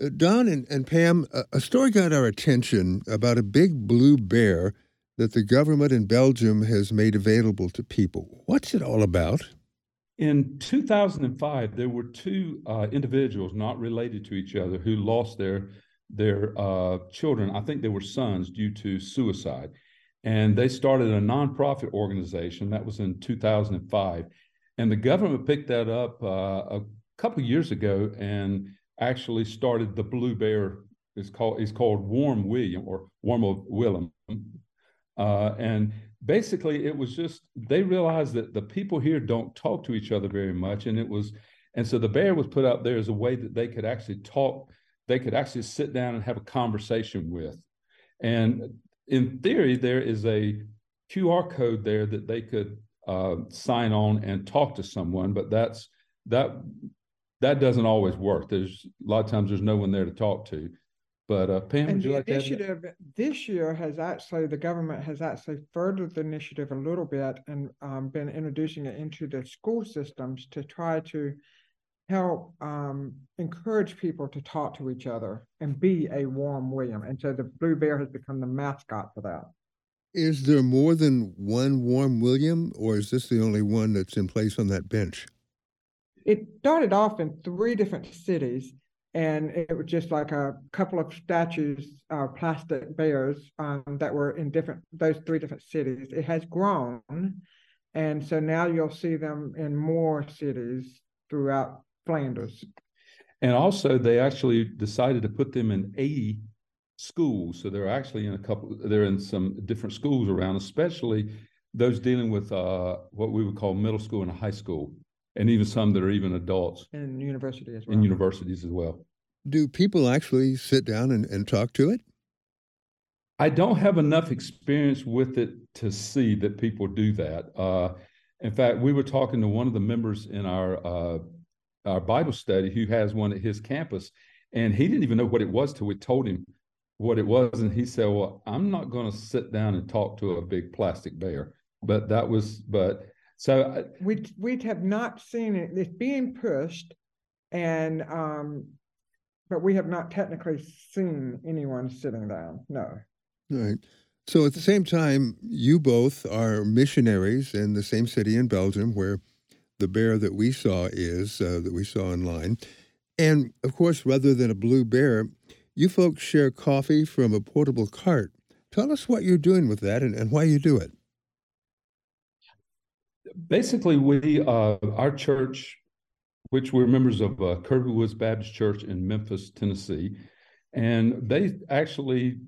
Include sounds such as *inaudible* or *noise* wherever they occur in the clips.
Uh, Don and, and Pam, a, story got our attention about a big blue bear that the government in Belgium has made available to people. What's it all about? In 2005, there were two uh, individuals not related to each other who lost their their uh, children. I think they were sons due to suicide, and they started a nonprofit organization. That was in 2005, and the government picked that up uh, a couple years ago and actually started the Blue Bear. It's called it's called Warm William or Warm Willem, uh, and basically it was just they realized that the people here don't talk to each other very much, and it was and so the bear was put out there as a way that they could actually talk. They could actually sit down and have a conversation with, and in theory there is a QR code there that they could uh, sign on and talk to someone, but that's that that doesn't always work. There's a lot of times there's no one there to talk to. But uh, Pam, And would you the like to add? initiative this year has actually, the government has actually furthered the initiative a little bit and um, been introducing it into the school systems to try to help um, encourage people to talk to each other and be a warm William. And so the Blue Bear has become the mascot for that. Is there more than one Warm William, or is this the only one that's in place on that bench? It started off in three different cities, and it was just like a couple of statues, uh, plastic bears um, that were in different those three different cities. It has grown, and so now you'll see them in more cities throughout Flanders. And also, they actually decided to put them in 80 schools. So they're actually in a couple, they're in some different schools around, especially those dealing with uh, what we would call middle school and high school, and even some that are even adults in university as well. in universities as well. Do people actually sit down and, and talk to it? I don't have enough experience with it to see that people do that. Uh, in fact, we were talking to one of the members in our uh, our Bible study who has one at his campus, and he didn't even know what it was till we told him what it was, and he said, "Well, I'm not going to sit down and talk to a big plastic bear." But that was, but so I, We we have not seen it. It's being pushed, and um, but we have not technically seen anyone sitting down. No. Right. So at the same time, you both are missionaries in the same city in Belgium where the bear that we saw is, uh, that we saw online. And of course, rather than a blue bear, you folks share coffee from a portable cart. Tell us what you're doing with that and, and why you do it. Basically we uh, our church which we're members of uh, kirby woods baptist church in memphis tennessee and they actually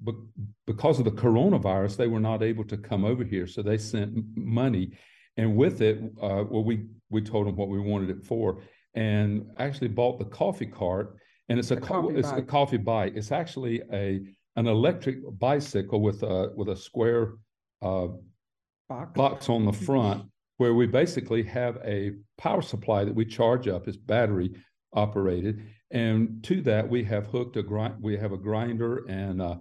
because of the coronavirus they were not able to come over here so they sent money and with it uh, well we we told them what we wanted it for and actually bought the coffee cart and it's a, A co- coffee it's a coffee bike it's actually a an electric bicycle with a with a square uh, Box. box on the front where we basically have a power supply that we charge up. It's battery operated, and to that we have hooked a grind. We have a grinder and a,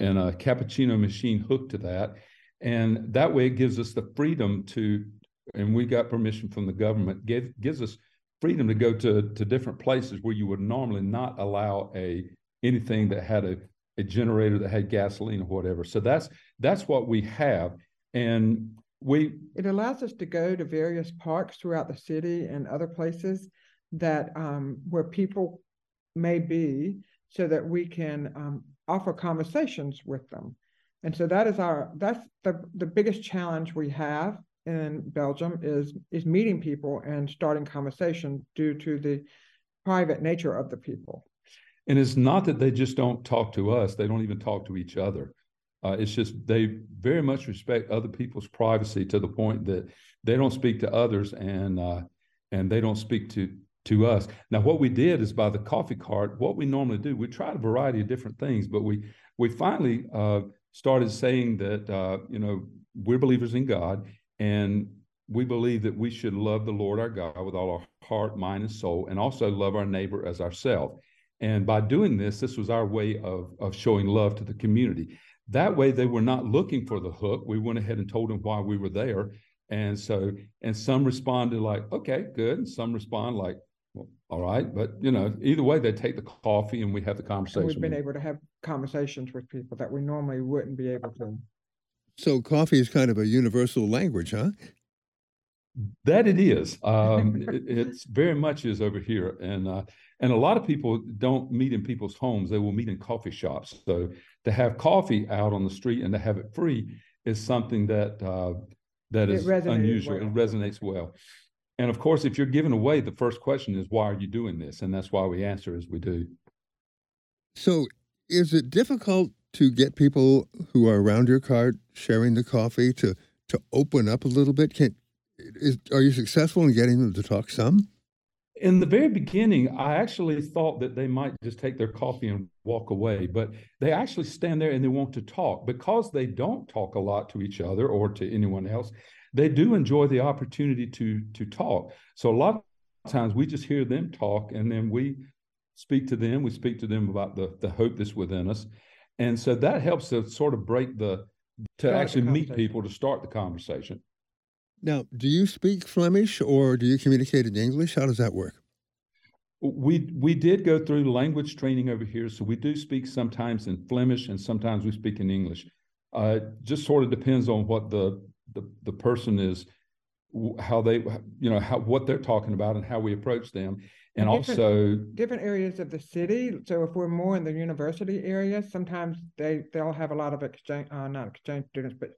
and a cappuccino machine hooked to that, and that way it gives us the freedom to. And we got permission from the government. Give, gives us freedom to go to to different places where you would normally not allow a anything that had a a generator that had gasoline or whatever. So that's that's what we have. And we It allows us to go to various parks throughout the city and other places that um, where people may be, so that we can um, offer conversations with them. And so that is our that's the the biggest challenge we have in Belgium is is meeting people and starting conversation due to the private nature of the people. and it's not that they just don't talk to us; they don't even talk to each other. Uh, it's just they very much respect other people's privacy to the point that they don't speak to others and uh, and they don't speak to to us. Now, what we did is by the coffee cart. What we normally do, we tried a variety of different things, but we we finally uh, started saying that uh, you know we're believers in God and we believe that we should love the Lord our God with all our heart, mind, and soul, and also love our neighbor as ourselves. And by doing this, this was our way of, of showing love to the community. That way, they were not looking for the hook. We went ahead and told them why we were there. And so, and some responded like, okay, good. And some respond like, Well, all right, but you know, either way, they take the coffee and we have the And conversation. we've been able to have conversations with people that we normally wouldn't be able to. So coffee is kind of a universal language, huh? That it is. Um, it, it's very much is over here, and uh, and a lot of people don't meet in people's homes. They will meet in coffee shops. So to have coffee out on the street and to have it free is something that uh, that It is unusual. well. It resonates well. And of course, if you're giving away, the first question is, "Why are you doing this?" And that's why we answer as we do. So is it difficult to get people who are around your cart sharing the coffee to to open up a little bit? Can is are you successful in getting them to talk some? In the very beginning, I actually thought that they might just take their coffee and walk away, but they actually stand there and they want to talk because they don't talk a lot to each other or to anyone else. They do enjoy the opportunity to to talk. So a lot of times we just hear them talk and then we speak to them. We speak to them about the the hope that's within us, and so that helps to sort of break the to Start actually meet people to start the conversation. Now, do you speak Flemish or do you communicate in English? How does that work? We we did go through language training over here, so we do speak sometimes in Flemish and sometimes we speak in English. Uh, it just sort of depends on what the the, the person is, how they you know how what they're talking about and how we approach them, and And different- also different areas of the city. So if we're more in the university area, sometimes they they'll have a lot of exchange, uh, not exchange students, but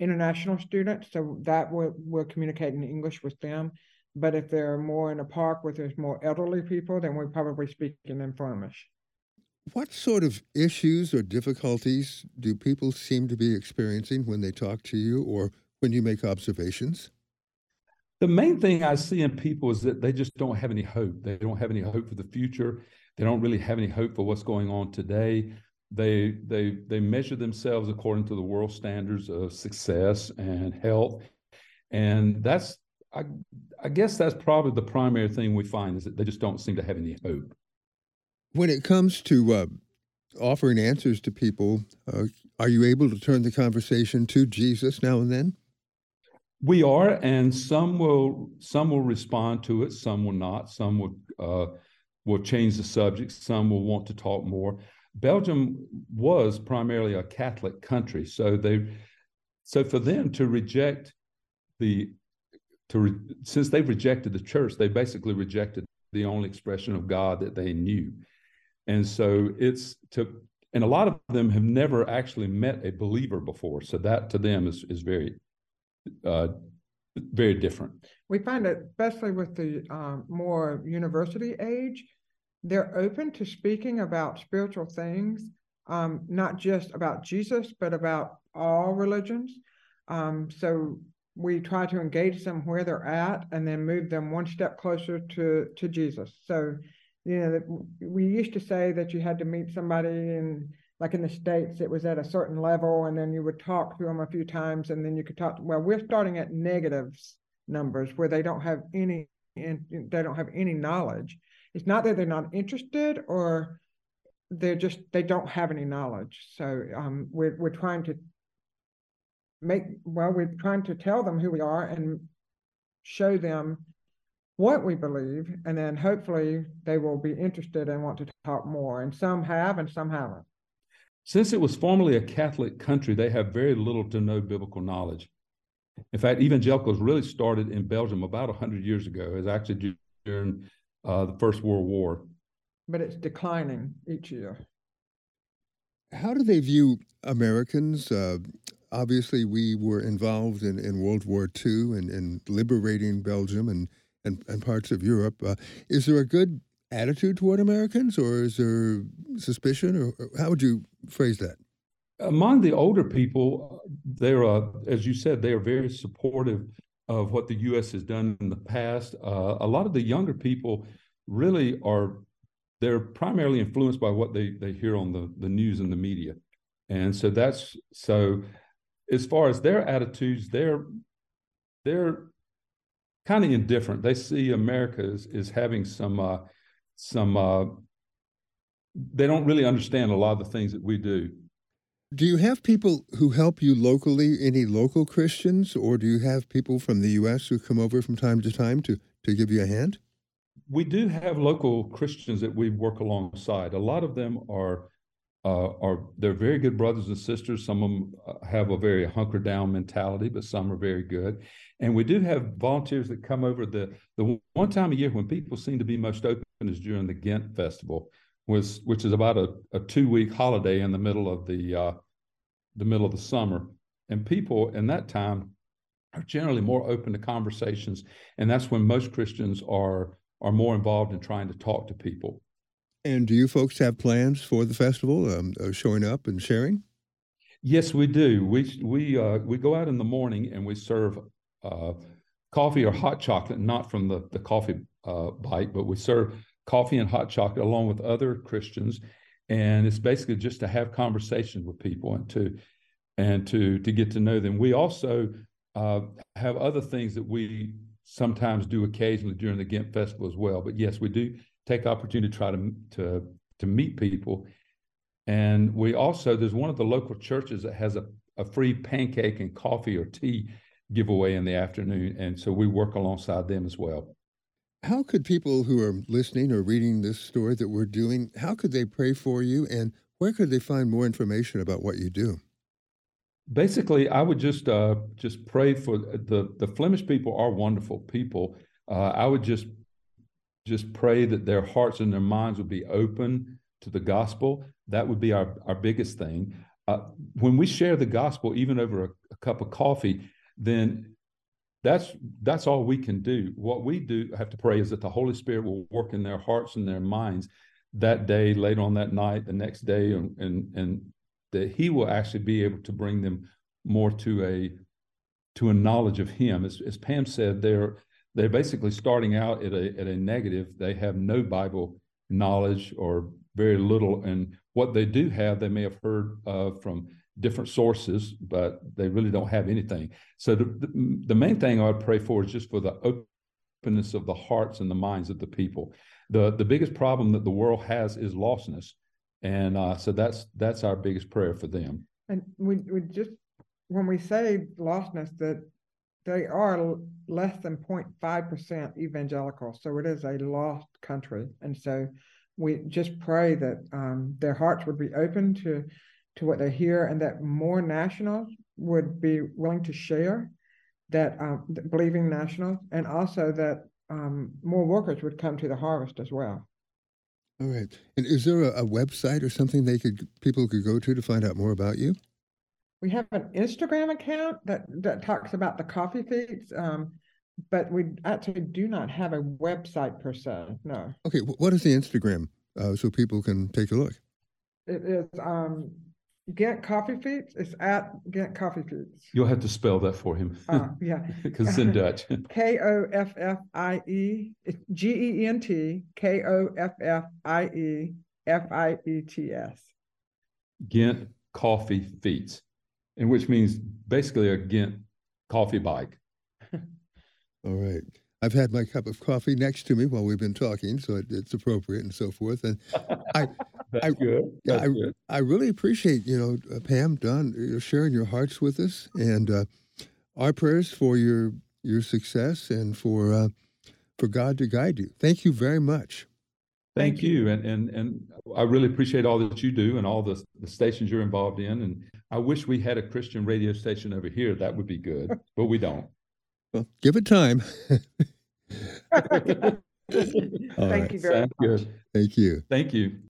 international students. So that we're we're communicating in English with them. But if they're more in a park where there's more elderly people, then we probably speak in Flemish. What sort of issues or difficulties do people seem to be experiencing when they talk to you or when you make observations? The main thing I see in people is that they just don't have any hope. They don't have any hope for the future. They don't really have any hope for what's going on today. They they they measure themselves according to the world standards of success and health, and that's I I guess that's probably the primary thing we find is that they just don't seem to have any hope. When it comes to uh, offering answers to people, uh, are you able to turn the conversation to Jesus now and then? We are, and some will some will respond to it, some will not. Some will uh, will change the subject. Some will want to talk more. Belgium was primarily a Catholic country, so they so for them to reject the to re, since they've rejected the church, they basically rejected the only expression of God that they knew, and so it's to and a lot of them have never actually met a believer before, so that to them is is very uh, very different. We find it especially with the um, more university age, they're open to speaking about spiritual things, um, not just about Jesus, but about all religions. Um, so we try to engage them where they're at and then move them one step closer to to Jesus. So, you know, we used to say that you had to meet somebody in like in the states, it was at a certain level, and then you would talk to them a few times, and then you could talk. Well, we're starting at negatives numbers where they don't have any and they don't have any knowledge. It's not that they're not interested or they're just they don't have any knowledge. So um, we're we're trying to make well we're trying to tell them who we are and show them what we believe, and then hopefully they will be interested and want to talk more. And some have, and some haven't. Since it was formerly a Catholic country, they have very little to no biblical knowledge. In fact, evangelicals really started in Belgium about 100 years ago. as actually during uh, the First World War. But it's declining each year. How do they view Americans? Uh, obviously, we were involved in, in World War II and, and liberating Belgium and, and, and parts of Europe. Uh, is there a good attitude toward Americans, or is there suspicion, or, or how would you phrase that? Among the older people, they're, uh, as you said, they are very supportive of what the U.S. has done in the past. Uh, a lot of the younger people really are, they're primarily influenced by what they, they hear on the, the news and the media. And so that's, so as far as their attitudes, they're, they're kind of indifferent. They see America as, as having some, uh, some, uh, they don't really understand a lot of the things that we do. Do you have people who help you locally, any local Christians, or do you have people from the U.S. who come over from time to time to, to give you a hand? we do have local Christians that we work alongside. A lot of them are uh, are they're very good brothers and sisters. Some of them uh, have a very hunker down mentality, but some are very good. And we do have volunteers that come over. The the one time a year when people seem to be most open is during the Ghent Festival, was which is about a, a two week holiday in the middle of the uh, the middle of the summer. And people in that time are generally more open to conversations, and that's when most Christians are are more involved in trying to talk to people. And do you folks have plans for the festival, um, showing up and sharing? Yes, we do. We we uh, we go out in the morning and we serve uh, coffee or hot chocolate, not from the the coffee uh, bite, but we serve coffee and hot chocolate along with other Christians, and it's basically just to have conversations with people and to and to to get to know them. We also uh, have other things that we sometimes do occasionally during the Ghent Festival as well. But yes, we do take opportunity to try to to to meet people. And we also there's one of the local churches that has a, a free pancake and coffee or tea giveaway in the afternoon, and so we work alongside them as well. How could people who are listening or reading this story that we're doing, how could they pray for you, and where could they find more information about what you do? Basically, I would just uh, just pray for the the Flemish people are wonderful people. Uh, I would just just pray that their hearts and their minds would be open to the gospel. That would be our, our biggest thing. Uh, when we share the gospel, even over a, a, cup of coffee, then that's that's all we can do. What we do have to pray is that the Holy Spirit will work in their hearts and their minds that day, later on that night, the next day, and and, and that He will actually be able to bring them more to a to a knowledge of Him. As, as Pam said, they're they're basically starting out at a at a negative. They have no Bible knowledge or very little, and what they do have, they may have heard uh, from different sources, but they really don't have anything. So the, the, the main thing I would pray for is just for the openness of the hearts and the minds of the people. the The biggest problem that the world has is lostness, and uh, so that's that's our biggest prayer for them. And we we just when we say lostness, that they are less than 0.5% evangelical. So it is a lost country. And so we just pray that um, their hearts would be open to, to what they hear and that more nationals would be willing to share that um, believing nationals and also that um, more workers would come to the harvest as well. All right. And is there a, a website or something they could people could go to to find out more about you? we have an Instagram account that that talks about the coffee feeds, um, but we actually do not have a website per se. No. Okay, what is the Instagram uh, so people can take a look? It is um, Ghent Koffie Fiets. It's at Ghent Koffie Fiets. You'll have to spell that for him. Uh, *laughs* yeah, because it's in *laughs* Dutch. K O F F I E G E N T K O F F I E F I E T S. Ghent Koffie Fiets, and which means basically a Ghent coffee bike. *laughs* All right. I've had my cup of coffee next to me while we've been talking, so it, it's appropriate and so forth. And I, *laughs* That's I, good. That's I, good. I really appreciate you know uh, Pam, Don, you sharing your hearts with us, and uh, our prayers for your your success and for uh, for God to guide you. Thank you very much. Thank, you, and and and I really appreciate all that you do and all the the stations you're involved in, and I wish we had a Christian radio station over here. That would be good, but we don't. Well, give it time. *laughs* *laughs* Thank right. you very Sounds much. Good. Thank you. Thank you.